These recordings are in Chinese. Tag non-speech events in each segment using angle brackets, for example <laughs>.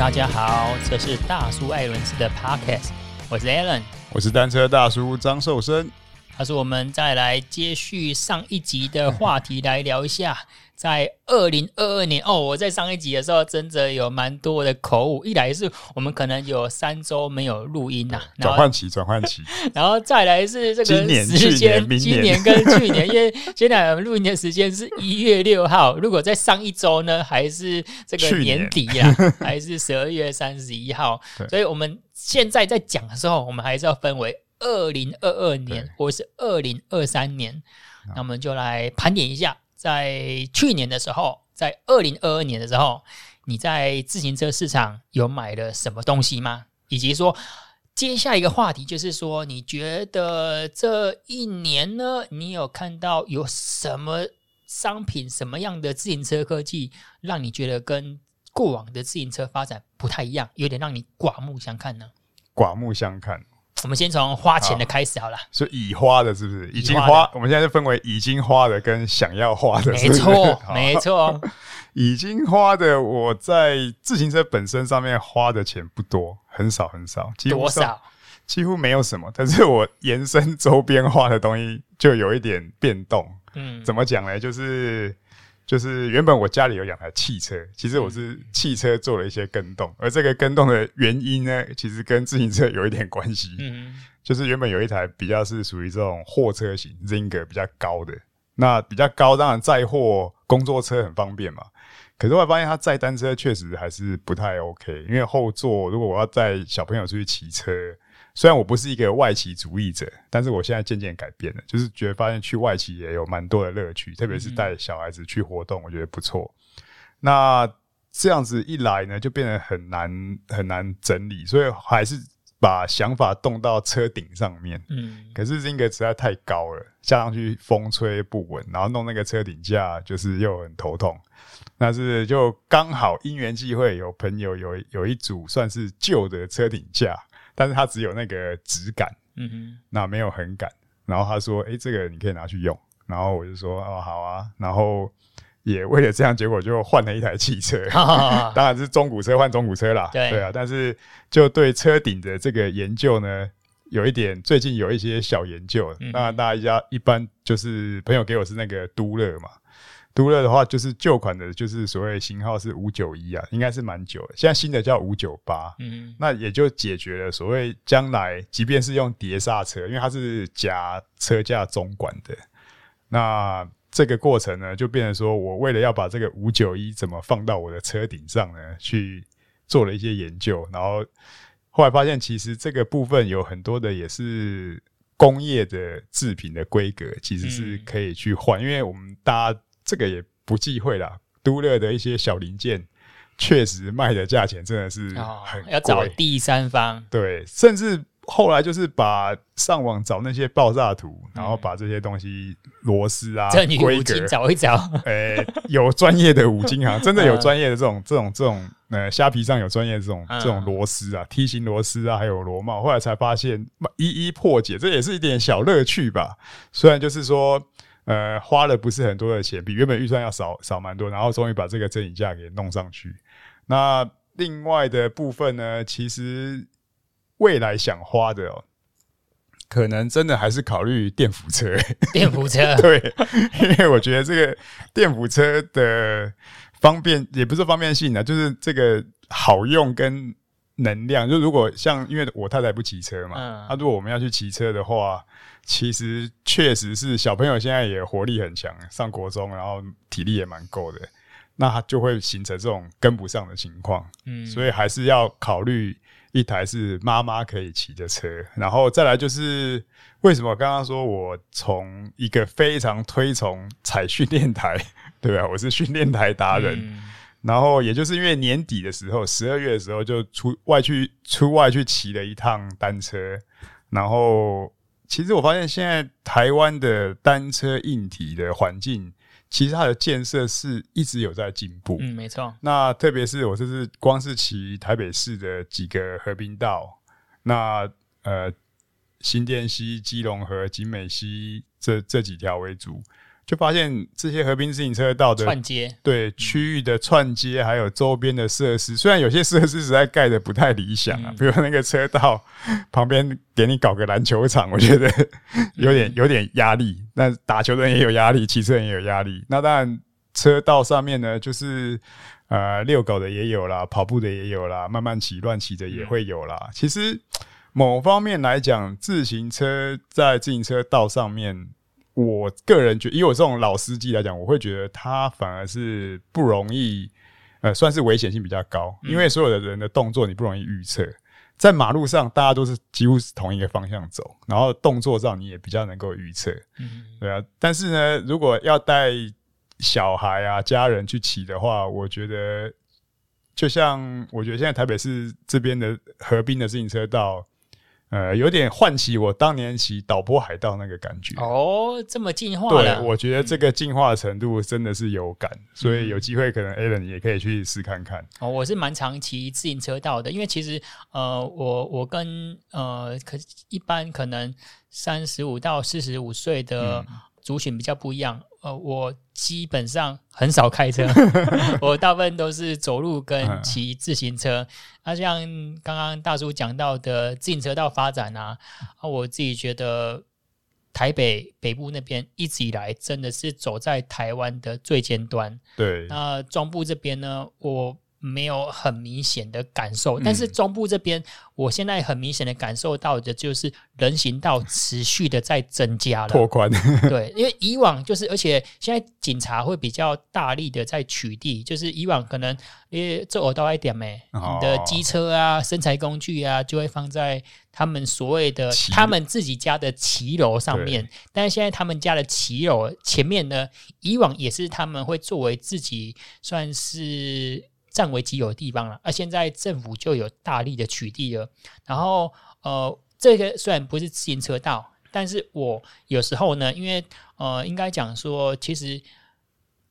大家好，这是大叔艾伦斯的 Podcast，我是 Alan，我是单车大叔张寿生。他说：“我们再来接续上一集的话题，来聊一下，在二零二二年哦，我在上一集的时候真的有蛮多的口误。一来是我们可能有三周没有录音呐，转换期，转换期。<laughs> 然后再来是这个时间，今年、去年、今年跟去年，因为现在录音的时间是一月六号，如果在上一周呢，还是这个年底呀，还是十二月三十一号。<laughs> 所以我们现在在讲的时候，我们还是要分为。”二零二二年或是二零二三年，那我们就来盘点一下，在去年的时候，在二零二二年的时候，你在自行车市场有买了什么东西吗？以及说，接下一个话题就是说，你觉得这一年呢，你有看到有什么商品、什么样的自行车科技，让你觉得跟过往的自行车发展不太一样，有点让你刮目相看呢？刮目相看。我们先从花钱的开始好了，所以已花的是不是？已经花，我们现在就分为已经花的跟想要花的是不是？没错，<laughs> 没错。<laughs> 已经花的，我在自行车本身上面花的钱不多，很少很少，几乎多少？几乎没有什么。但是我延伸周边花的东西就有一点变动。嗯，怎么讲呢？就是。就是原本我家里有两台汽车，其实我是汽车做了一些跟动，而这个跟动的原因呢，其实跟自行车有一点关系。嗯，就是原本有一台比较是属于这种货车型，Zinger 比较高的，那比较高，当然载货工作车很方便嘛。可是我发现它载单车确实还是不太 OK，因为后座如果我要载小朋友出去骑车。虽然我不是一个外企主义者，但是我现在渐渐改变了，就是觉得发现去外企也有蛮多的乐趣，特别是带小孩子去活动，我觉得不错。那这样子一来呢，就变得很难很难整理，所以还是把想法动到车顶上面。嗯，可是这个实在太高了，下上去风吹不稳，然后弄那个车顶架就是又很头痛。那是就刚好因缘际会，有朋友有有一组算是旧的车顶架。但是它只有那个质感，嗯哼，那没有横感。然后他说：“哎、欸，这个你可以拿去用。”然后我就说：“哦，好啊。”然后也为了这样，结果就换了一台汽车，<laughs> 当然是中古车换中古车啦。对，对啊，但是就对车顶的这个研究呢，有一点最近有一些小研究。当然，大家一般就是朋友给我是那个都乐嘛。都乐的话，就是旧款的，就是所谓型号是五九一啊，应该是蛮久的。现在新的叫五九八，嗯，那也就解决了所谓将来即便是用碟刹车，因为它是夹车架中管的，那这个过程呢，就变成说我为了要把这个五九一怎么放到我的车顶上呢，去做了一些研究，然后后来发现其实这个部分有很多的也是工业的制品的规格，其实是可以去换，因为我们大家。这个也不忌讳啦，都乐的一些小零件，确实卖的价钱真的是很贵，要找第三方。对，甚至后来就是把上网找那些爆炸图，然后把这些东西螺丝啊、规格找一找。诶，<laughs> 有专业的五金行，<laughs> 真的有专业的这种、这种、这种，呃，虾皮上有专业的这种、这种螺丝啊、梯形螺丝啊，还有螺帽。后来才发现一一破解，这也是一点小乐趣吧。虽然就是说。呃，花了不是很多的钱，比原本预算要少少蛮多，然后终于把这个车顶架给弄上去。那另外的部分呢，其实未来想花的哦，可能真的还是考虑电扶车。电扶车，<laughs> 对，因为我觉得这个电扶车的方便，也不是方便性啊，就是这个好用跟能量。就如果像，因为我太太不骑车嘛，嗯，那如果我们要去骑车的话。其实确实是小朋友现在也活力很强，上国中，然后体力也蛮够的，那他就会形成这种跟不上的情况。嗯，所以还是要考虑一台是妈妈可以骑的车，然后再来就是为什么刚刚说我从一个非常推崇踩训练台，<laughs> 对吧？我是训练台达人，嗯，然后也就是因为年底的时候，十二月的时候就出外去出外去骑了一趟单车，然后。其实我发现，现在台湾的单车硬体的环境，其实它的建设是一直有在进步。嗯，没错。那特别是我这次光是骑台北市的几个和平道，那呃新店溪、基隆河、景美溪这这几条为主，就发现这些河滨自行车道的串接，对区域的串接，还有周边的设施，虽然有些设施实在盖的不太理想啊，嗯、比如那个车道旁边给你搞个篮球场，我觉得有点有点压力。那打球的人也有压力，骑车人也有压力。那当然，车道上面呢，就是呃遛狗的也有啦，跑步的也有啦，慢慢骑乱骑的也会有啦。嗯、其实。某方面来讲，自行车在自行车道上面，我个人觉得，以我这种老司机来讲，我会觉得他反而是不容易，呃，算是危险性比较高，因为所有的人的动作你不容易预测。在马路上，大家都是几乎是同一个方向走，然后动作上你也比较能够预测，对啊。但是呢，如果要带小孩啊、家人去骑的话，我觉得，就像我觉得现在台北市这边的河滨的自行车道。呃，有点唤起我当年骑导播海盗那个感觉哦，这么进化了。对，我觉得这个进化程度真的是有感，嗯、所以有机会可能 Alan 也可以去试看看。哦，我是蛮常骑自行车道的，因为其实呃，我我跟呃，可一般可能三十五到四十五岁的族群比较不一样。呃，我基本上很少开车，<laughs> 我大部分都是走路跟骑自行车。那、啊、像刚刚大叔讲到的自行车道发展啊，啊，我自己觉得台北北部那边一直以来真的是走在台湾的最尖端。对，那中部这边呢，我。没有很明显的感受，但是中部这边，嗯、我现在很明显的感受到的就是人行道持续的在增加了拓宽。<laughs> 对，因为以往就是，而且现在警察会比较大力的在取缔，就是以往可能因为这我到一点没，你的机车啊、身材工具啊，就会放在他们所谓的他们自己家的骑楼上面，但是现在他们家的骑楼前面呢，以往也是他们会作为自己算是。占为己有的地方了，而现在政府就有大力的取缔了。然后，呃，这个虽然不是自行车道，但是我有时候呢，因为呃，应该讲说，其实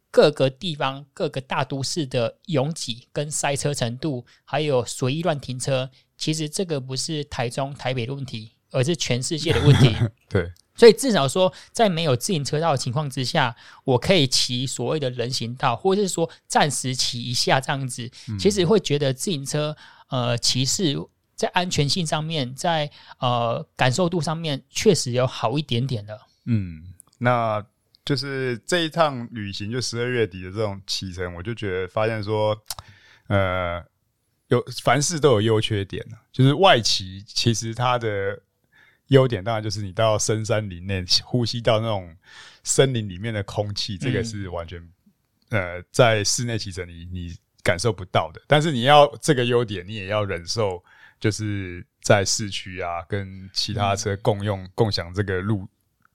各个地方、各个大都市的拥挤跟塞车程度，还有随意乱停车，其实这个不是台中、台北的问题，而是全世界的问题。<laughs> 对。所以至少说，在没有自行车道的情况之下，我可以骑所谓的人行道，或者是说暂时骑一下这样子，其实会觉得自行车呃骑士在安全性上面，在呃感受度上面确实有好一点点的。嗯，那就是这一趟旅行，就十二月底的这种骑程，我就觉得发现说，呃，有凡事都有优缺点，就是外骑其实它的。优点当然就是你到深山林内呼吸到那种森林里面的空气，这个是完全呃在室内骑乘你你感受不到的。但是你要这个优点，你也要忍受，就是在市区啊跟其他车共用共享这个路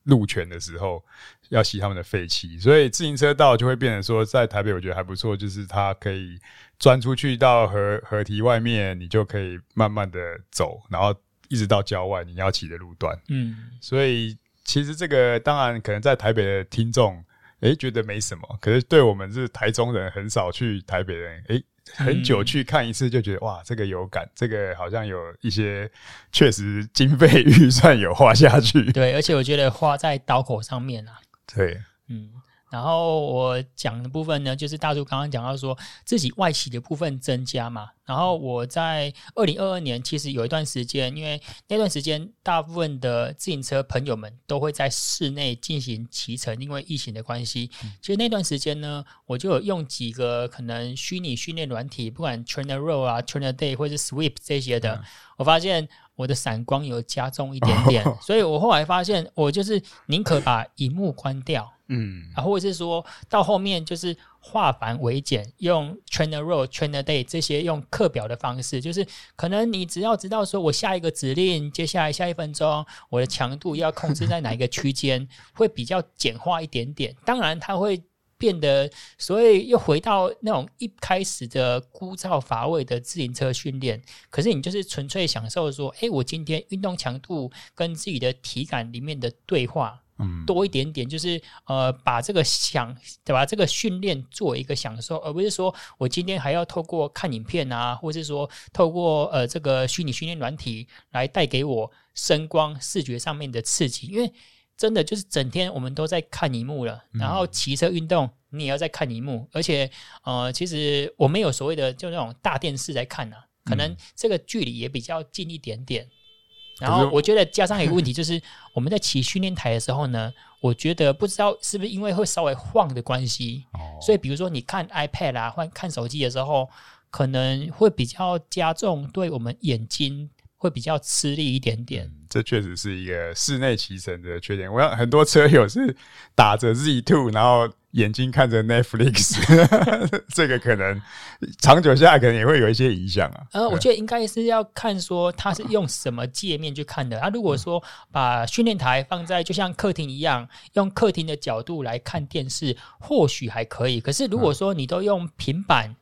路权的时候，要吸他们的废气。所以自行车道就会变成说，在台北我觉得还不错，就是它可以钻出去到河河堤外面，你就可以慢慢的走，然后。一直到郊外你要骑的路段，嗯，所以其实这个当然可能在台北的听众，诶、欸、觉得没什么，可是对我们是台中人，很少去台北人，诶、欸、很久去看一次就觉得、嗯、哇，这个有感，这个好像有一些确实经费预算有花下去，对，而且我觉得花在刀口上面啊，对，嗯。然后我讲的部分呢，就是大叔刚刚讲到说自己外企的部分增加嘛。然后我在二零二二年其实有一段时间，因为那段时间大部分的自行车朋友们都会在室内进行骑乘，因为疫情的关系。其实那段时间呢，我就有用几个可能虚拟训练软体，不管 TrainerRoad 啊、TrainerDay 或者是 Sweep 这些的，我发现我的闪光有加重一点点，<laughs> 所以我后来发现，我就是宁可把荧幕关掉。<laughs> 嗯，啊，或者是说到后面就是化繁为简，用 TrainerRoad、TrainerDay 这些用课表的方式，就是可能你只要知道说我下一个指令，接下来下一分钟我的强度要控制在哪一个区间，<laughs> 会比较简化一点点。当然，它会变得，所以又回到那种一开始的枯燥乏味的自行车训练。可是你就是纯粹享受说，诶，我今天运动强度跟自己的体感里面的对话。嗯，多一点点，就是呃，把这个享，对吧？这个训练做一个享受，而不是说我今天还要透过看影片啊，或者是说透过呃这个虚拟训练软体来带给我声光视觉上面的刺激。因为真的就是整天我们都在看荧幕了，然后骑车运动你也要在看荧幕，而且呃，其实我们有所谓的就那种大电视在看呢、啊，可能这个距离也比较近一点点。然后我觉得加上一个问题就是 <laughs> 我们在骑训练台的时候呢，我觉得不知道是不是因为会稍微晃的关系，所以比如说你看 iPad 啊或看手机的时候，可能会比较加重对我们眼睛。会比较吃力一点点，嗯，这确实是一个室内骑乘的缺点。我想很多车友是打着 Z Two，然后眼睛看着 Netflix，<laughs> 这个可能长久下来可能也会有一些影响啊。呃，我觉得应该是要看说他是用什么界面去看的。他、啊、如果说把训练台放在就像客厅一样，用客厅的角度来看电视，或许还可以。可是如果说你都用平板，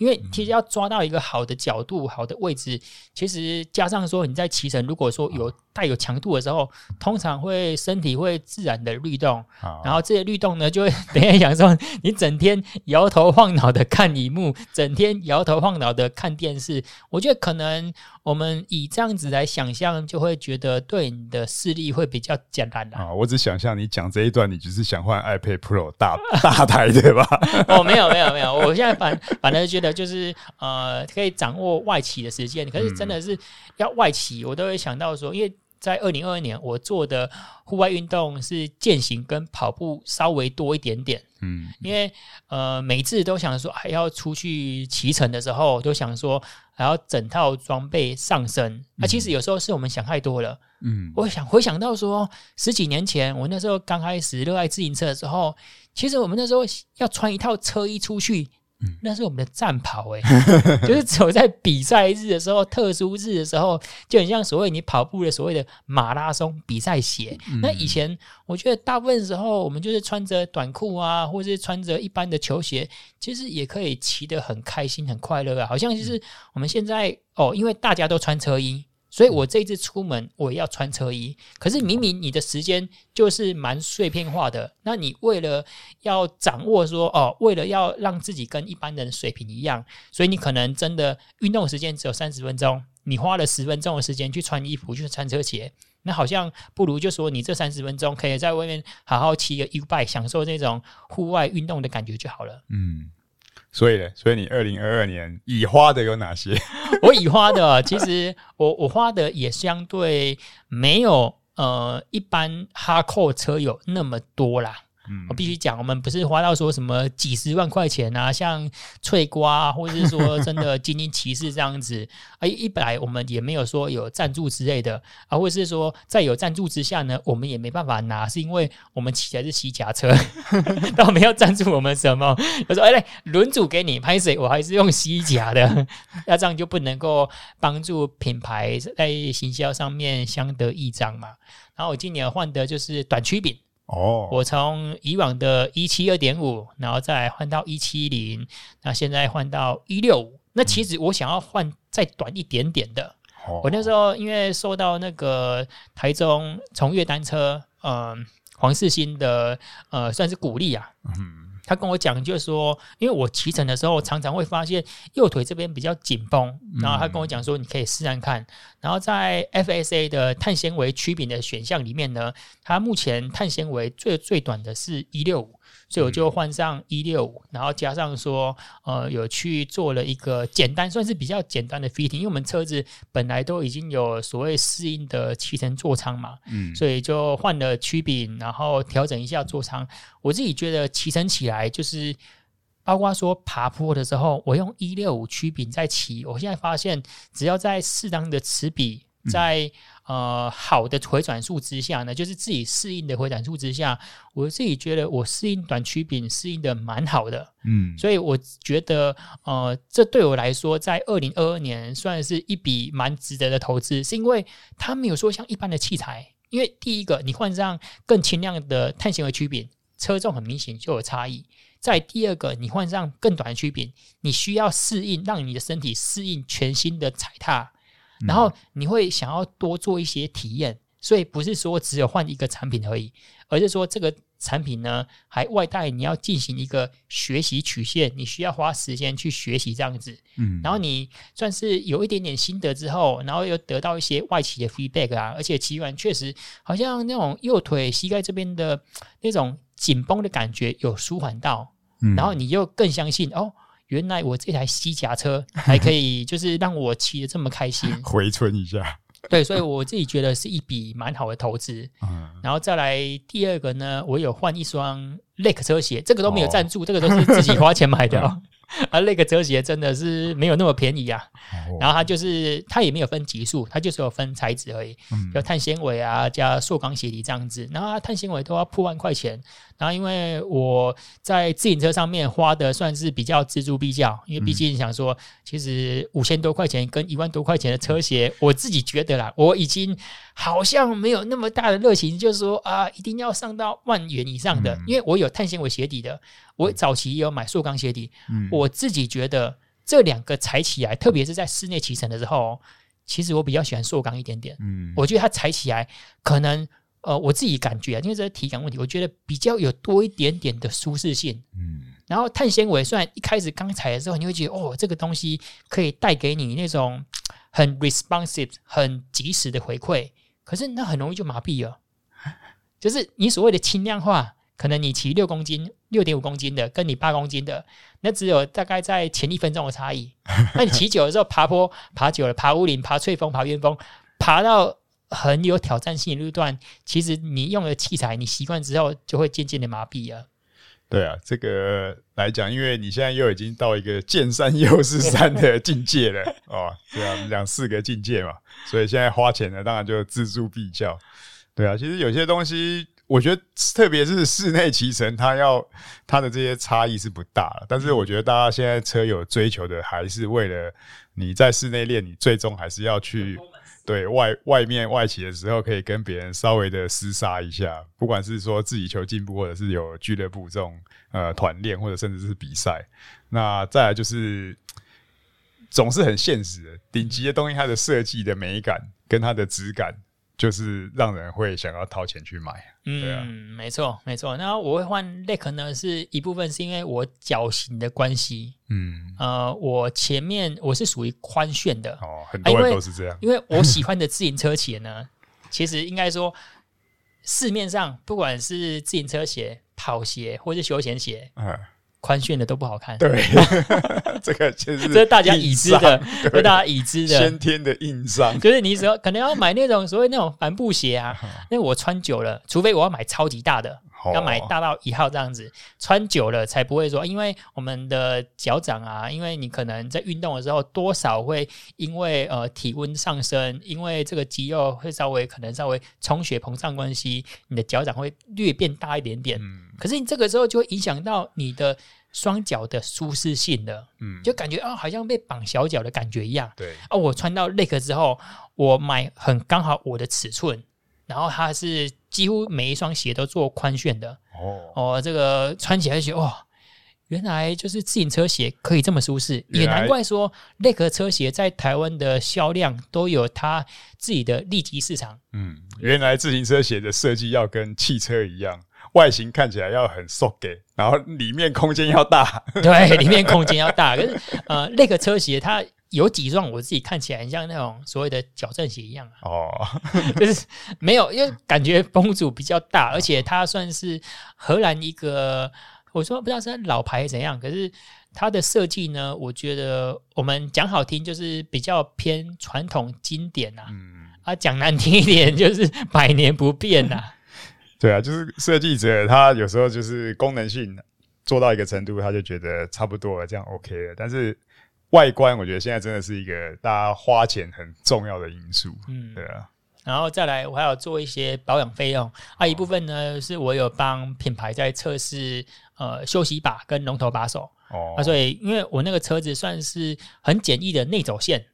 因为其实要抓到一个好的角度、好的位置，其实加上说你在骑乘，如果说有带有强度的时候，通常会身体会自然的律动，然后这些律动呢，就会等于想说你整天摇头晃脑的看荧幕，整天摇头晃脑的看电视，我觉得可能我们以这样子来想象，就会觉得对你的视力会比较简单的。啊，我只想象你讲这一段，你只是想换 iPad Pro 大 <laughs> 大台对吧？哦，没有没有没有，我现在反反而觉得。就是呃，可以掌握外企的时间，可是真的是要外企，我都会想到说，因为在二零二二年，我做的户外运动是健行跟跑步稍微多一点点，嗯，因为呃，每次都想说还要出去骑乘的时候，都想说还要整套装备上身，那、啊、其实有时候是我们想太多了，嗯，我想回想到说十几年前我那时候刚开始热爱自行车的时候，其实我们那时候要穿一套车衣出去。那是我们的战袍诶、欸，<laughs> 就是走在比赛日的时候、特殊日的时候，就很像所谓你跑步的所谓的马拉松比赛鞋。那以前我觉得大部分时候，我们就是穿着短裤啊，或是穿着一般的球鞋，其实也可以骑得很开心、很快乐啊。好像就是我们现在哦，因为大家都穿车衣。所以我这一次出门我也要穿车衣，可是明明你的时间就是蛮碎片化的，那你为了要掌握说哦，为了要让自己跟一般人水平一样，所以你可能真的运动时间只有三十分钟，你花了十分钟的时间去穿衣服去穿车鞋，那好像不如就说你这三十分钟可以在外面好好骑个 U-bike，享受这种户外运动的感觉就好了。嗯。所以呢，所以你二零二二年已花的有哪些？<laughs> 我已花的，其实我我花的也相对没有呃一般哈扣车友那么多啦。嗯、我必须讲，我们不是花到说什么几十万块钱啊，像翠瓜，啊或者是说 <laughs> 真的精英骑士这样子。哎，一来我们也没有说有赞助之类的啊，或者是说在有赞助之下呢，我们也没办法拿，是因为我们骑的是西甲车，<laughs> 倒没有赞助我们什么。他说，哎，来轮组给你拍谁？我还是用西甲的，<laughs> 那这样就不能够帮助品牌在行销上面相得益彰嘛。然后我今年换的就是短曲柄。哦，我从以往的一七二点五，然后再换到一七零，那现在换到一六五。那其实我想要换再短一点点的。哦、我那时候因为受到那个台中从越单车，嗯、呃，黄世新的呃算是鼓励啊。嗯。他跟我讲，就是说，因为我骑乘的时候常常会发现右腿这边比较紧绷，然后他跟我讲说，你可以试试看。然后在 FSA 的碳纤维曲柄的选项里面呢，它目前碳纤维最最短的是一六五。所以我就换上一六五，然后加上说，呃，有去做了一个简单，算是比较简单的 fitting，因为我们车子本来都已经有所谓适应的骑乘座舱嘛，嗯，所以就换了曲柄，然后调整一下座舱。我自己觉得骑乘起来就是，包括说爬坡的时候，我用一六五曲柄在骑，我现在发现只要在适当的齿比，在呃，好的回转数之下呢，就是自己适应的回转数之下，我自己觉得我适应短曲柄适应的蛮好的，嗯，所以我觉得呃，这对我来说，在二零二二年算是一笔蛮值得的投资，是因为它没有说像一般的器材，因为第一个你换上更轻量的碳纤维曲柄，车重很明显就有差异；在第二个，你换上更短的曲柄，你需要适应，让你的身体适应全新的踩踏。然后你会想要多做一些体验，所以不是说只有换一个产品而已，而是说这个产品呢还外带你要进行一个学习曲线，你需要花时间去学习这样子。嗯，然后你算是有一点点心得之后，然后又得到一些外企的 feedback 啊，而且骑完确实好像那种右腿膝盖这边的那种紧绷的感觉有舒缓到，嗯，然后你又更相信哦。原来我这台西甲车还可以，就是让我骑的这么开心，<laughs> 回春一下。对，所以我自己觉得是一笔蛮好的投资。嗯，然后再来第二个呢，我有换一双 Lake 车鞋，这个都没有赞助，哦、这个都是自己花钱买的哦。<laughs> <laughs> 啊，那个车鞋真的是没有那么便宜啊。然后它就是它也没有分级数，它就是有分材质而已，有碳纤维啊加塑钢鞋底这样子。然后它碳纤维都要破万块钱。然后因为我在自行车上面花的算是比较锱铢必较，因为毕竟想说，其实五千多块钱跟一万多块钱的车鞋，我自己觉得啦，我已经好像没有那么大的热情，就是说啊，一定要上到万元以上的。因为我有碳纤维鞋底的，我早期也有买塑钢鞋底，我自己觉得这两个踩起来，特别是在室内骑乘的时候，其实我比较喜欢塑钢一点点。嗯，我觉得它踩起来可能。呃，我自己感觉啊，因为这是体感问题，我觉得比较有多一点点的舒适性。嗯，然后碳纤维虽然一开始刚踩的时候，你会觉得哦，这个东西可以带给你那种很 responsive、很及时的回馈，可是那很容易就麻痹了。<laughs> 就是你所谓的轻量化，可能你骑六公斤、六点五公斤的，跟你八公斤的，那只有大概在前一分钟的差异。<laughs> 那你骑久了之后，爬坡爬久了，爬乌岭、爬翠峰、爬鸢峰，爬到。很有挑战性的路段，其实你用的器材，你习惯之后就会渐渐的麻痹了。对啊，这个来讲，因为你现在又已经到一个见山又是山的 <laughs> 境界了哦，对啊，讲四个境界嘛，所以现在花钱呢，当然就锱铢必较。对啊，其实有些东西，我觉得特别是室内骑乘，它要它的这些差异是不大，但是我觉得大家现在车友追求的还是为了你在室内练，你最终还是要去。对外外面外骑的时候，可以跟别人稍微的厮杀一下，不管是说自己求进步，或者是有俱乐部这种呃团练，或者甚至是比赛。那再来就是，总是很现实的，顶级的东西，它的设计的美感跟它的质感。就是让人会想要掏钱去买，嗯，对啊，没错没错。那我会换 Lake 呢，是一部分是因为我脚型的关系，嗯，呃，我前面我是属于宽楦的，哦，很多人都是这样，因为，因为我喜欢的自行车鞋呢，<laughs> 其实应该说市面上不管是自行车鞋、跑鞋或是休闲鞋，嗯。宽楦的都不好看，对，<laughs> 这个就是这是大家已知的，<laughs> 这大家已知的先天的硬伤。就是你只要可能要买那种所谓那种帆布鞋啊，那我穿久了，除非我要买超级大的，要买大到一号这样子，穿久了才不会说，因为我们的脚掌啊，因为你可能在运动的时候多少会因为呃体温上升，因为这个肌肉会稍微可能稍微充血膨胀关系，你的脚掌会略变大一点点。嗯可是你这个时候就会影响到你的双脚的舒适性了，嗯，就感觉啊、哦，好像被绑小脚的感觉一样。对，啊，我穿到 Lake 之后，我买很刚好我的尺寸，然后它是几乎每一双鞋都做宽楦的。哦哦，这个穿起来就觉得哇，原来就是自行车鞋可以这么舒适，也难怪说 Lake 车鞋在台湾的销量都有它自己的利基市场。嗯，原来自行车鞋的设计要跟汽车一样。外形看起来要很瘦给，然后里面空间要大。对，里面空间要大。可是呃，那个车鞋它有几双，我自己看起来很像那种所谓的矫正鞋一样啊。哦，<laughs> 就是没有，因为感觉风阻比较大，而且它算是荷兰一个，我说不知道是老牌怎样，可是它的设计呢，我觉得我们讲好听就是比较偏传统经典呐，嗯，啊讲难听一点就是百年不变呐。<laughs> 对啊，就是设计者，他有时候就是功能性做到一个程度，他就觉得差不多了，这样 OK 了。但是外观，我觉得现在真的是一个大家花钱很重要的因素。嗯，对啊。然后再来，我还要做一些保养费用啊，一部分呢是我有帮品牌在测试呃休息把跟龙头把手哦，啊，所以因为我那个车子算是很简易的内走线。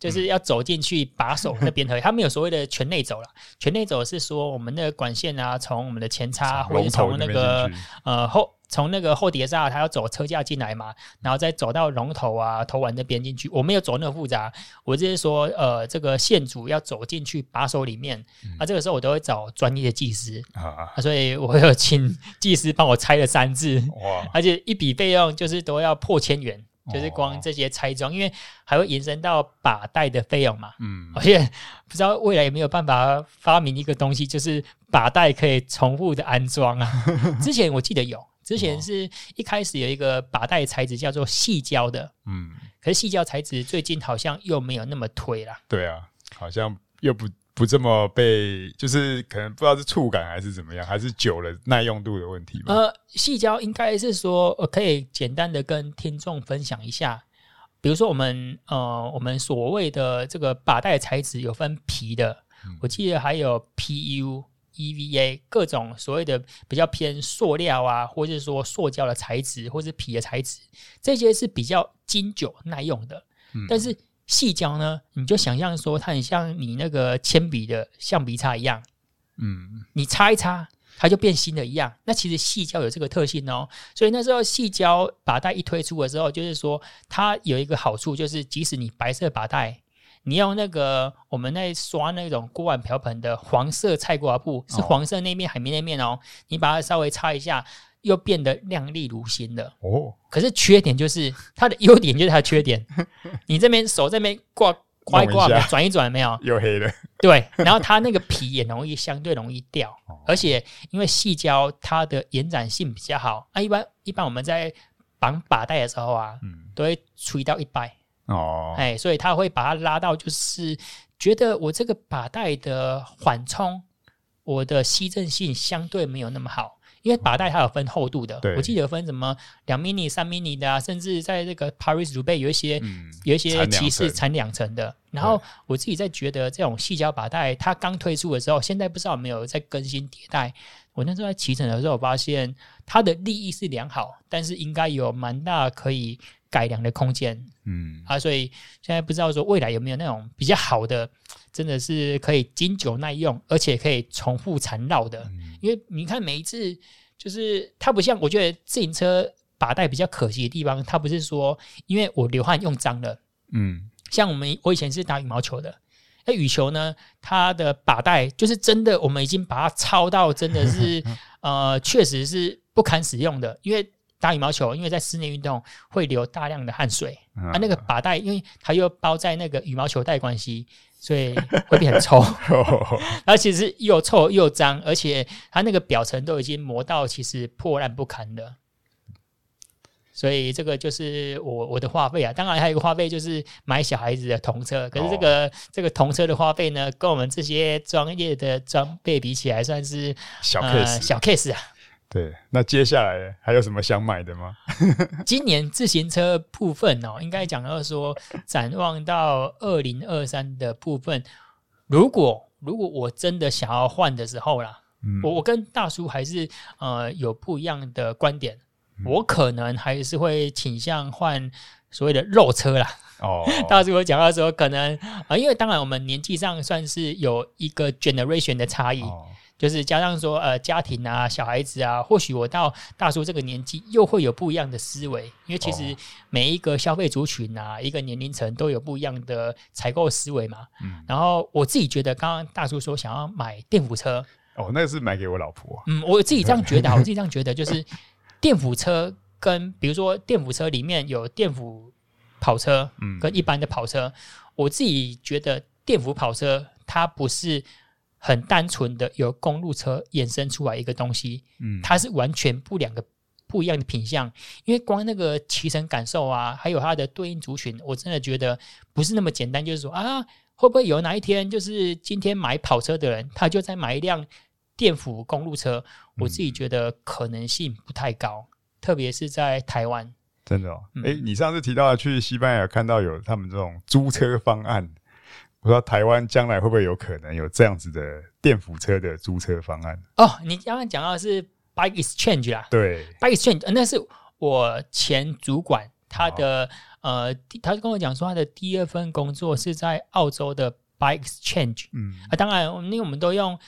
就是要走进去把手那边而已，<laughs> 它没有所谓的全内走了。全内走是说我们那个管线啊，从我们的前叉或者从那个呃后从那个后碟刹，它要走车架进来嘛，然后再走到龙头啊、头丸那边进去。我没有走那么复杂，我就是说，呃，这个线组要走进去把手里面，嗯、啊，这个时候我都会找专业的技师啊，啊，所以我有请技师帮我拆了三次，哇，而且一笔费用就是都要破千元。就是光这些拆装，因为还会延伸到把带的费用嘛。嗯，而且不知道未来有没有办法发明一个东西，就是把带可以重复的安装啊。<laughs> 之前我记得有，之前是一开始有一个把带材质叫做细胶的。嗯，可是细胶材质最近好像又没有那么推了。对啊，好像又不。不这么被，就是可能不知道是触感还是怎么样，还是久了耐用度的问题吧。呃，细胶应该是说，呃，可以简单的跟听众分享一下，比如说我们呃，我们所谓的这个把带材质有分皮的，嗯、我记得还有 PU、EVA 各种所谓的比较偏塑料啊，或者是说塑胶的材质，或是皮的材质，这些是比较经久耐用的，嗯、但是。细胶呢，你就想象说它很像你那个铅笔的橡皮擦一样，嗯，你擦一擦它就变新的一样。那其实细胶有这个特性哦，所以那时候细胶把带一推出的时候，就是说它有一个好处，就是即使你白色把带，你用那个我们在刷那种锅碗瓢盆的黄色菜瓜布，是黄色那面海绵那面哦，你把它稍微擦一下。又变得亮丽如新了哦，可是缺点就是它的 <laughs> 优点就是它的缺点，你这边手这边挂挂一挂，转一转没有，又黑了。对，然后它那个皮也容易相对容易掉，而且因为细胶它的延展性比较好。啊，一般一般我们在绑把带的时候啊，都会吹到一百哦，哎，所以他会把它拉到，就是觉得我这个把带的缓冲，我的吸震性相对没有那么好。因为把带它有分厚度的，对我记得有分什么两 mini、三 mini 的啊，甚至在这个 Paris Roubaix 有一些、嗯、有一些骑士缠两层的。然后我自己在觉得这种细胶把带，它刚推出的时候，现在不知道有没有在更新迭代。我那时候在骑乘的时候，我发现它的利益是良好，但是应该有蛮大可以改良的空间。嗯啊，所以现在不知道说未来有没有那种比较好的，真的是可以经久耐用，而且可以重复缠绕的。嗯、因为你看每一次，就是它不像我觉得自行车把带比较可惜的地方，它不是说因为我流汗用脏了。嗯，像我们我以前是打羽毛球的，那羽球呢，它的把带就是真的，我们已经把它抄到真的是 <laughs> 呃，确实是不堪使用的，因为。打羽毛球，因为在室内运动会流大量的汗水，啊，那个把带因为它又包在那个羽毛球带关系，所以会变很臭，<laughs> 而且是又臭又脏，而且它那个表层都已经磨到其实破烂不堪的，所以这个就是我我的花费啊。当然还有一个花费就是买小孩子的童车，可是这个、哦、这个童车的花费呢，跟我们这些专业的装备比起来，算是小 case、呃、小 case 啊。对，那接下来还有什么想买的吗？<laughs> 今年自行车部分哦，应该讲到说，展望到二零二三的部分，如果如果我真的想要换的时候啦，嗯、我我跟大叔还是呃有不一样的观点，嗯、我可能还是会倾向换所谓的肉车啦。哦，<laughs> 大叔我讲到说，可能啊、呃，因为当然我们年纪上算是有一个 generation 的差异。哦就是加上说，呃，家庭啊，小孩子啊，或许我到大叔这个年纪，又会有不一样的思维。因为其实每一个消费族群啊，一个年龄层都有不一样的采购思维嘛。嗯。然后我自己觉得，刚刚大叔说想要买电辅车，哦，那是买给我老婆。嗯，我自己这样觉得，<laughs> 我自己这样觉得，就是电辅车跟比如说电辅车里面有电辅跑车，嗯，跟一般的跑车，嗯、我自己觉得电辅跑车它不是。很单纯的由公路车衍生出来一个东西，嗯，它是完全不两个不一样的品相，因为光那个骑乘感受啊，还有它的对应族群，我真的觉得不是那么简单。就是说啊，会不会有哪一天，就是今天买跑车的人，他就在买一辆电辅公路车？我自己觉得可能性不太高，嗯、特别是在台湾。真的哦，哎、嗯，你上次提到去西班牙看到有他们这种租车方案。不知道台湾将来会不会有可能有这样子的电辅车的租车方案？哦，你刚刚讲到的是 Bike Exchange 啦，对，Bike Exchange，那是我前主管他的、哦、呃，他跟我讲说他的第二份工作是在澳洲的 Bike Exchange，嗯，啊，当然，因为我们都用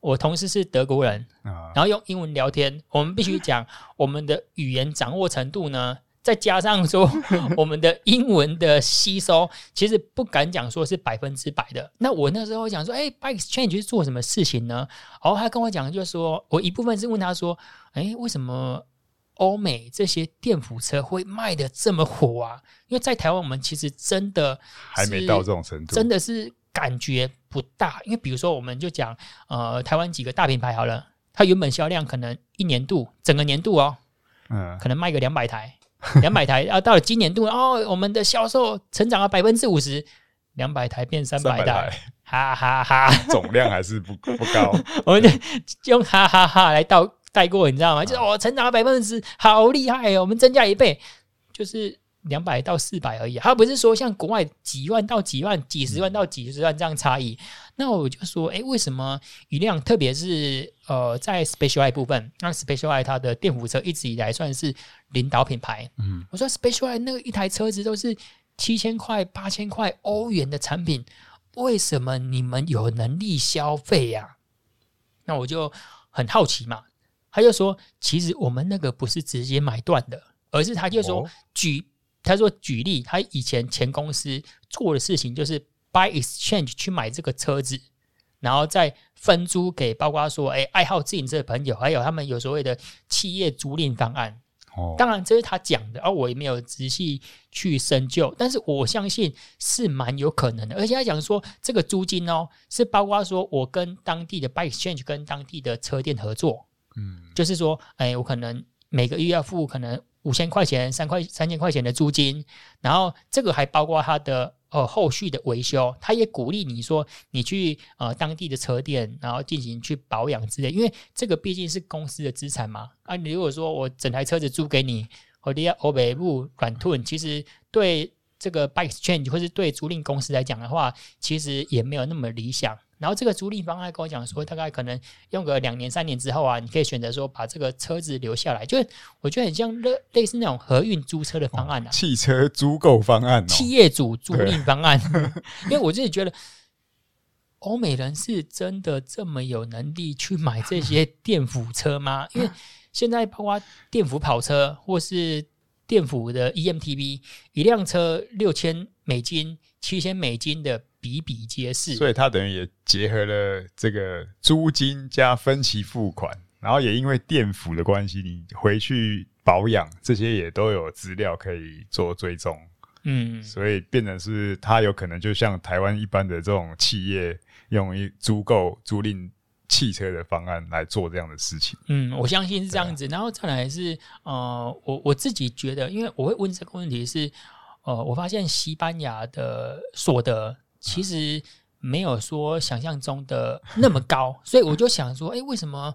我同事是德国人，然后用英文聊天，我们必须讲我们的语言掌握程度呢，再加上说 <laughs> 我们的英文的吸收，其实不敢讲说是百分之百的。那我那时候讲说，哎，Bike Exchange 是做什么事情呢？然后他跟我讲，就是说我一部分是问他说，哎，为什么欧美这些电辅车会卖的这么火啊？因为在台湾，我们其实真的还没到这种程度，真的是。感觉不大，因为比如说，我们就讲，呃，台湾几个大品牌好了，它原本销量可能一年度整个年度哦，嗯，可能卖个两百台，两百台，然后到了今年度哦，我们的销售成长了百分之五十，两百台变三百台，哈哈哈，总量还是不不高，我们就用哈哈哈来带带过，你知道吗？就是哦，成长了百分之十，好厉害哦，我们增加一倍，就是。两百到四百而已，它不是说像国外几万到几万、几十万到几十万这样差异。那我就说，哎，为什么余量，特别是呃，在 Specialized 部分，那 Specialized 它的电扶车一直以来算是领导品牌。嗯，我说 Specialized 那个一台车子都是七千块、八千块欧元的产品，为什么你们有能力消费呀？那我就很好奇嘛。他就说，其实我们那个不是直接买断的，而是他就说举。他说：“举例，他以前前公司做的事情就是 buy exchange 去买这个车子，然后再分租给包括说，哎，爱好自行车的朋友，还有他们有所谓的企业租赁方案。哦，当然这是他讲的，而我也没有仔细去深究，但是我相信是蛮有可能的。而且他讲说，这个租金哦，是包括说我跟当地的 buy exchange 跟当地的车店合作，嗯，就是说，哎，我可能每个月要付可能。”五千块钱、三块、三千块钱的租金，然后这个还包括他的呃后续的维修，他也鼓励你说你去呃当地的车店，然后进行去保养之类，因为这个毕竟是公司的资产嘛。啊，你如果说我整台车子租给你，或者要欧北部软吞，其实对这个 bike exchange 或是对租赁公司来讲的话，其实也没有那么理想。然后这个租赁方案跟我讲说，大概可能用个两年三年之后啊，你可以选择说把这个车子留下来，就是我觉得很像类类似那种合运租车的方案啊，哦、汽车租购方案、哦，企业主租赁方案。<laughs> 因为我自己觉得，欧美人是真的这么有能力去买这些电辅车吗？<laughs> 因为现在包括电辅跑车或是电辅的 EMTB，一辆车六千美金、七千美金的。比比皆是，所以它等于也结合了这个租金加分期付款，然后也因为电辅的关系，你回去保养这些也都有资料可以做追踪，嗯，所以变成是它有可能就像台湾一般的这种企业用一租购租赁汽车的方案来做这样的事情，嗯，我相信是这样子。啊、然后再来是呃，我我自己觉得，因为我会问这个问题是，呃，我发现西班牙的所得。其实没有说想象中的那么高，<laughs> 所以我就想说，哎，为什么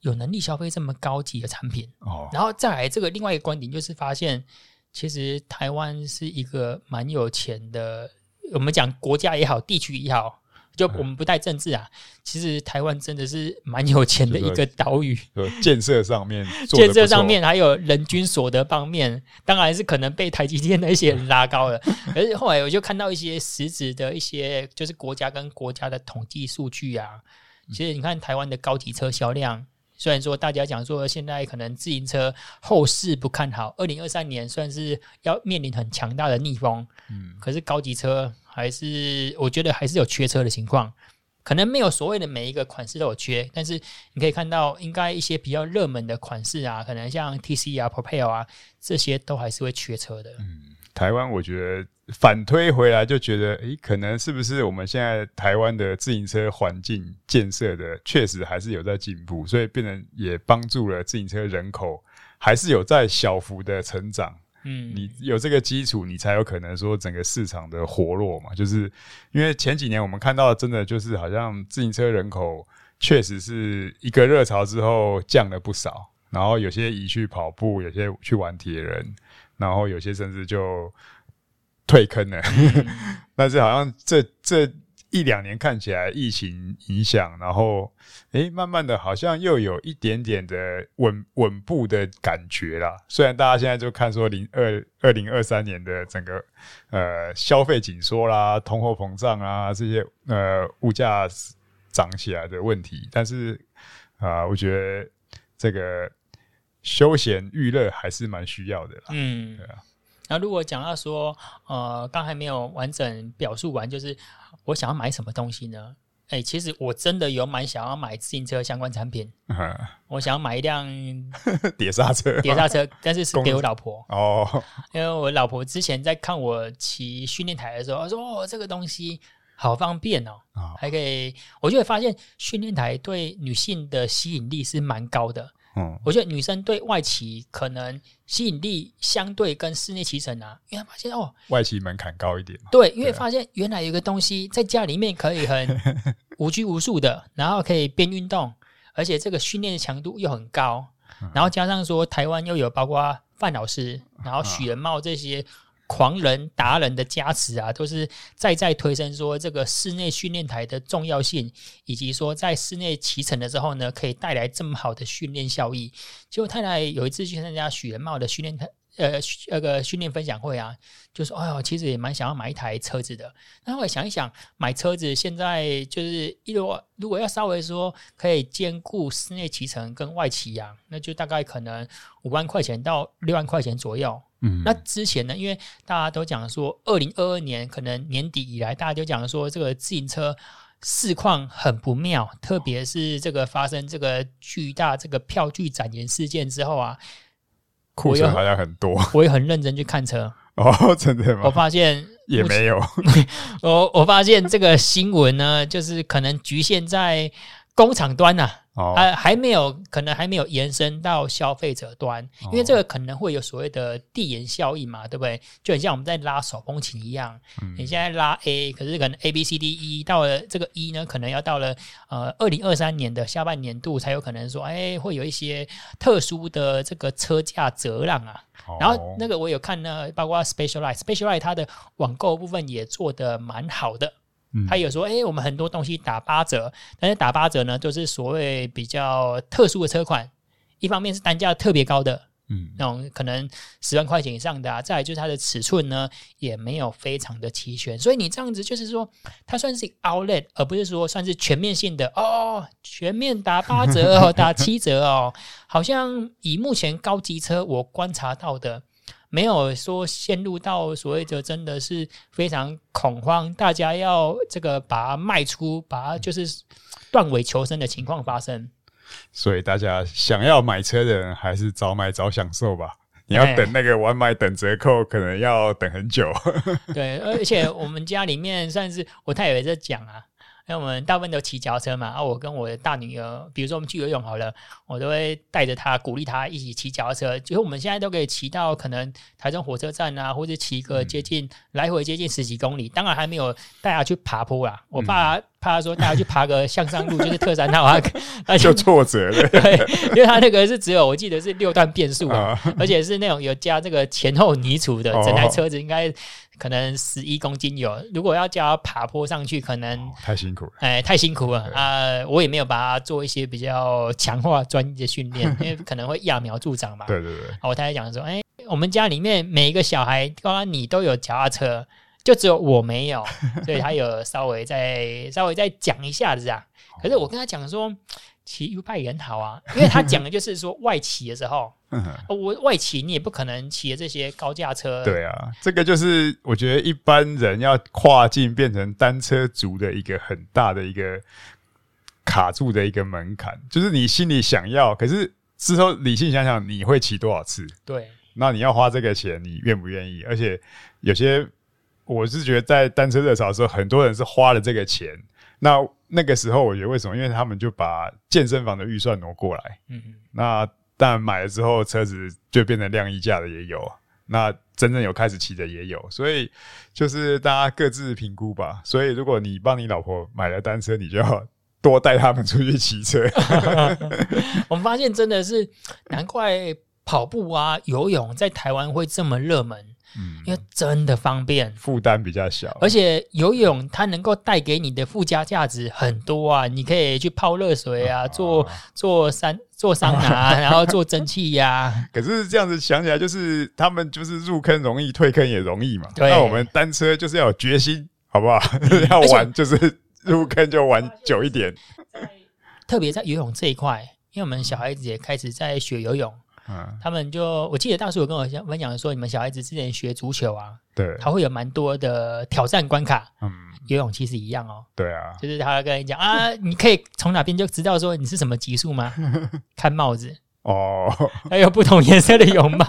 有能力消费这么高级的产品？哦，然后再来这个另外一个观点，就是发现其实台湾是一个蛮有钱的，我们讲国家也好，地区也好。就我们不带政治啊，其实台湾真的是蛮有钱的一个岛屿。建设上面，<laughs> 建设上面还有人均所得方面，当然是可能被台积电那些人拉高了。<laughs> 而且后来我就看到一些实质的一些，就是国家跟国家的统计数据啊。其实你看台湾的高级车销量，虽然说大家讲说现在可能自行车后市不看好，二零二三年算是要面临很强大的逆风。嗯，可是高级车。还是我觉得还是有缺车的情况，可能没有所谓的每一个款式都有缺，但是你可以看到，应该一些比较热门的款式啊，可能像 TC 啊、Propel 啊这些都还是会缺车的。嗯，台湾我觉得反推回来就觉得，诶，可能是不是我们现在台湾的自行车环境建设的确实还是有在进步，所以变成也帮助了自行车人口还是有在小幅的成长。嗯，你有这个基础，你才有可能说整个市场的活络嘛。就是因为前几年我们看到真的就是好像自行车人口确实是一个热潮之后降了不少，然后有些移去跑步，有些去玩铁人，然后有些甚至就退坑了。<laughs> 但是好像这这。一两年看起来疫情影响，然后诶，慢慢的好像又有一点点的稳稳步的感觉啦。虽然大家现在就看说零二二零二三年的整个呃消费紧缩啦、通货膨胀啊这些呃物价涨起来的问题。但是啊、呃，我觉得这个休闲娱乐还是蛮需要的啦。嗯，对啊。那如果讲到说，呃，刚还没有完整表述完，就是我想要买什么东西呢？哎、欸，其实我真的有蛮想要买自行车相关产品。嗯、我想要买一辆 <laughs> 碟刹车，碟刹车，但是是给我老婆哦，因为我老婆之前在看我骑训练台的时候，她说：“哦，这个东西好方便哦，哦还可以。”我就会发现训练台对女性的吸引力是蛮高的。嗯，我觉得女生对外骑可能吸引力相对跟室内骑乘啊，因为发现哦，外骑门槛高一点。对，因为发现原来有个东西在家里面可以很 <laughs> 无拘无束的，然后可以边运动，而且这个训练的强度又很高，然后加上说台湾又有包括范老师，然后许仁茂这些。狂人达人的加持啊，都是再再推升说这个室内训练台的重要性，以及说在室内骑乘的时候呢，可以带来这么好的训练效益。结果太太有一次去参加许仁茂的训练台，呃，那个训练分享会啊，就说：“哎呦，其实也蛮想要买一台车子的。”那我想一想，买车子现在就是一如果如果要稍微说可以兼顾室内骑乘跟外骑啊，那就大概可能五万块钱到六万块钱左右。嗯，那之前呢，因为大家都讲说，二零二二年可能年底以来，大家都讲说这个自行车市况很不妙，特别是这个发生这个巨大这个票据展延事件之后啊，库存好像很多，<laughs> 我也很认真去看车哦，真的吗？我发现也没有，<laughs> 我我发现这个新闻呢，就是可能局限在工厂端呐、啊。哦，还还没有，可能还没有延伸到消费者端，因为这个可能会有所谓的递延效应嘛，对不对？就很像我们在拉手风琴一样，嗯，你现在拉 A，可是可能 A B C D E 到了这个 E 呢，可能要到了呃二零二三年的下半年度才有可能说，哎，会有一些特殊的这个车价折让啊。哦，然后那个我有看呢，包括 Specialized，Specialized 它的网购部分也做得蛮好的。他有说，哎、欸，我们很多东西打八折，但是打八折呢，都是所谓比较特殊的车款。一方面是单价特别高的，嗯，那种可能十万块钱以上的啊。再来就是它的尺寸呢，也没有非常的齐全。所以你这样子就是说，它算是 outlet，而不是说算是全面性的哦，全面打八折哦，打七折哦。好像以目前高级车我观察到的。没有说陷入到所谓的真的是非常恐慌，大家要这个把它卖出，把它就是断尾求生的情况发生。所以大家想要买车的人，还是早买早享受吧。你要等那个晚买等折扣，可能要等很久。对，而且我们家里面算是我太太也在讲啊。因为我们大部分都骑脚车嘛，啊，我跟我的大女儿，比如说我们去游泳好了，我都会带着她，鼓励她一起骑脚车。就是我们现在都可以骑到可能台中火车站啊，或者骑个接近、嗯、来回接近十几公里。当然还没有带她去爬坡啦，我怕怕她说带她去爬个向上路，就是特山道啊，<laughs> 那就挫折了。对，因为她那个是只有我记得是六段变速啊，而且是那种有加这个前后泥土的，整台车子应该。可能十一公斤有，如果要叫他爬坡上去，可能、哦、太辛苦了。哎，太辛苦了啊、呃！我也没有把它做一些比较强化专业的训练，<laughs> 因为可能会揠苗助长嘛。对对对。我太太讲说，哎，我们家里面每一个小孩，刚刚你都有脚踏车，就只有我没有，<laughs> 所以他有稍微再稍微再讲一下子啊。可是我跟他讲说。骑 U 派也很好啊，<laughs> 因为他讲的就是说外骑的时候，<laughs> 我外骑你也不可能骑这些高价车。对啊，这个就是我觉得一般人要跨境变成单车族的一个很大的一个卡住的一个门槛，就是你心里想要，可是之后理性想想，你会骑多少次？对，那你要花这个钱，你愿不愿意？而且有些我是觉得在单车热潮的时候，很多人是花了这个钱。那那个时候，我觉得为什么？因为他们就把健身房的预算挪过来。嗯嗯。那但买了之后，车子就变成晾衣架的也有。那真正有开始骑的也有。所以就是大家各自评估吧。所以如果你帮你老婆买了单车，你就要多带他们出去骑车。<laughs> 我们发现真的是难怪跑步啊、游泳在台湾会这么热门。嗯，因为真的方便，负担比较小，而且游泳它能够带给你的附加价值很多啊！你可以去泡热水啊，做做桑做桑拿，<laughs> 然后做蒸汽呀、啊。可是这样子想起来，就是他们就是入坑容易，退坑也容易嘛。那我们单车就是要有决心，好不好？<laughs> 要玩就是入坑就玩久一点。特别在游泳这一块，因为我们小孩子也开始在学游泳。嗯，他们就我记得大叔有跟我分享说，你们小孩子之前学足球啊，对，他会有蛮多的挑战关卡。嗯，游泳其实一样哦。对啊，就是他会跟你讲啊，你可以从哪边就知道说你是什么级数吗？<laughs> 看帽子哦，还有不同颜色的泳帽，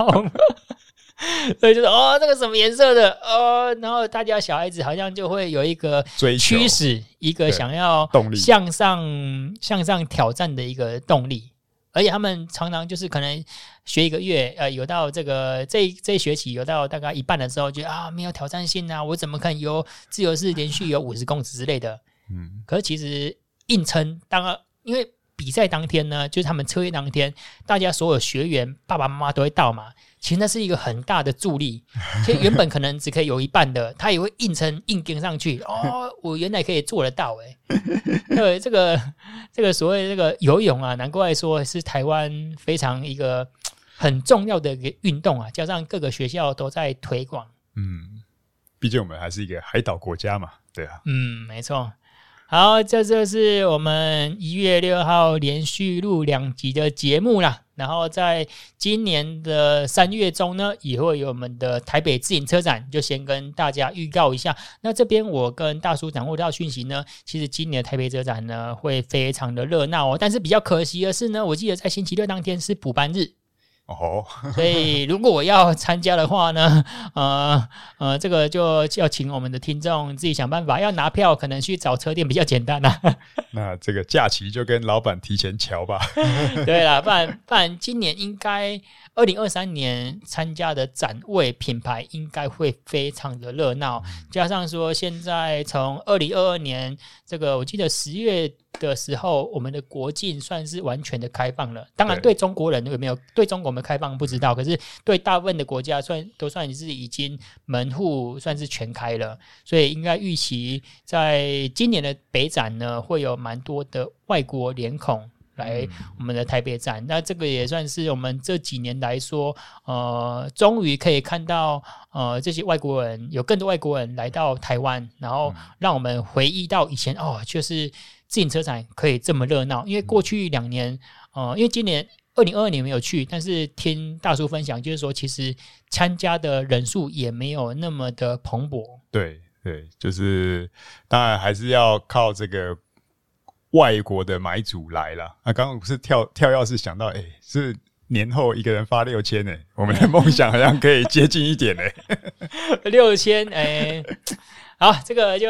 <laughs> 所以就是哦，那个什么颜色的哦，然后大家小孩子好像就会有一个驱使，一个想要向上向上挑战的一个动力。而且他们常常就是可能学一个月，呃，有到这个这这一学期有到大概一半的时候，觉得啊没有挑战性啊，我怎么可能游自由式连续游五十公尺之类的？嗯，可是其实硬撑，当然因为比赛当天呢，就是他们测验当天，大家所有学员爸爸妈妈都会到嘛。其实那是一个很大的助力，其实原本可能只可以有一半的，<laughs> 他也会硬撑硬跟上去。哦，我原来可以做得到哎！<laughs> 对，这个这个所谓这个游泳啊，难怪说是台湾非常一个很重要的一个运动啊，加上各个学校都在推广。嗯，毕竟我们还是一个海岛国家嘛，对啊。嗯，没错。好，这就是我们一月六号连续录两集的节目啦。然后在今年的三月中呢，也会有我们的台北自行车展，就先跟大家预告一下。那这边我跟大叔掌握到讯息呢，其实今年的台北车展呢会非常的热闹哦。但是比较可惜的是呢，我记得在星期六当天是补班日。哦，所以如果我要参加的话呢，<laughs> 呃呃，这个就要请我们的听众自己想办法。要拿票，可能去找车店比较简单呐、啊。<laughs> 那这个假期就跟老板提前瞧吧。<laughs> 对啦，不然不然今年应该二零二三年参加的展位品牌应该会非常的热闹，加上说现在从二零二二年这个我记得十月。的时候，我们的国境算是完全的开放了。当然，对中国人有没有对中国没开放不知道，可是对大部分的国家算都算是已经门户算是全开了。所以应该预期在今年的北展呢，会有蛮多的外国脸孔来我们的台北展。那这个也算是我们这几年来说，呃，终于可以看到呃这些外国人有更多外国人来到台湾，然后让我们回忆到以前哦，就是。自行车展可以这么热闹，因为过去两年，呃，因为今年二零二二年没有去，但是听大叔分享，就是说其实参加的人数也没有那么的蓬勃。对对，就是当然还是要靠这个外国的买主来了。啊刚刚不是跳跳钥匙想到，哎、欸，是年后一个人发六千呢，我们的梦想好像可以接近一点呢。<laughs> 六千，哎。好，这个就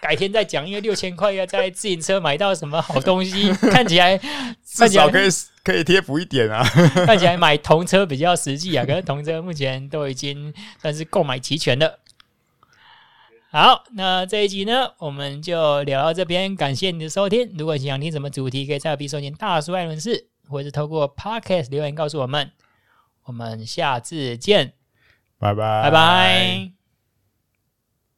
改天再讲，因为六千块要在自行车买到什么好东西，<laughs> 看起来至少可以可以贴补一点啊，看起来买童车比较实际啊，可是童车目前都已经算是购买齐全了。好，那这一集呢，我们就聊到这边，感谢你的收听。如果你想听什么主题，可以在我 B 收听大叔爱伦事，或者是透过 Podcast 留言告诉我们。我们下次见，拜拜，拜拜。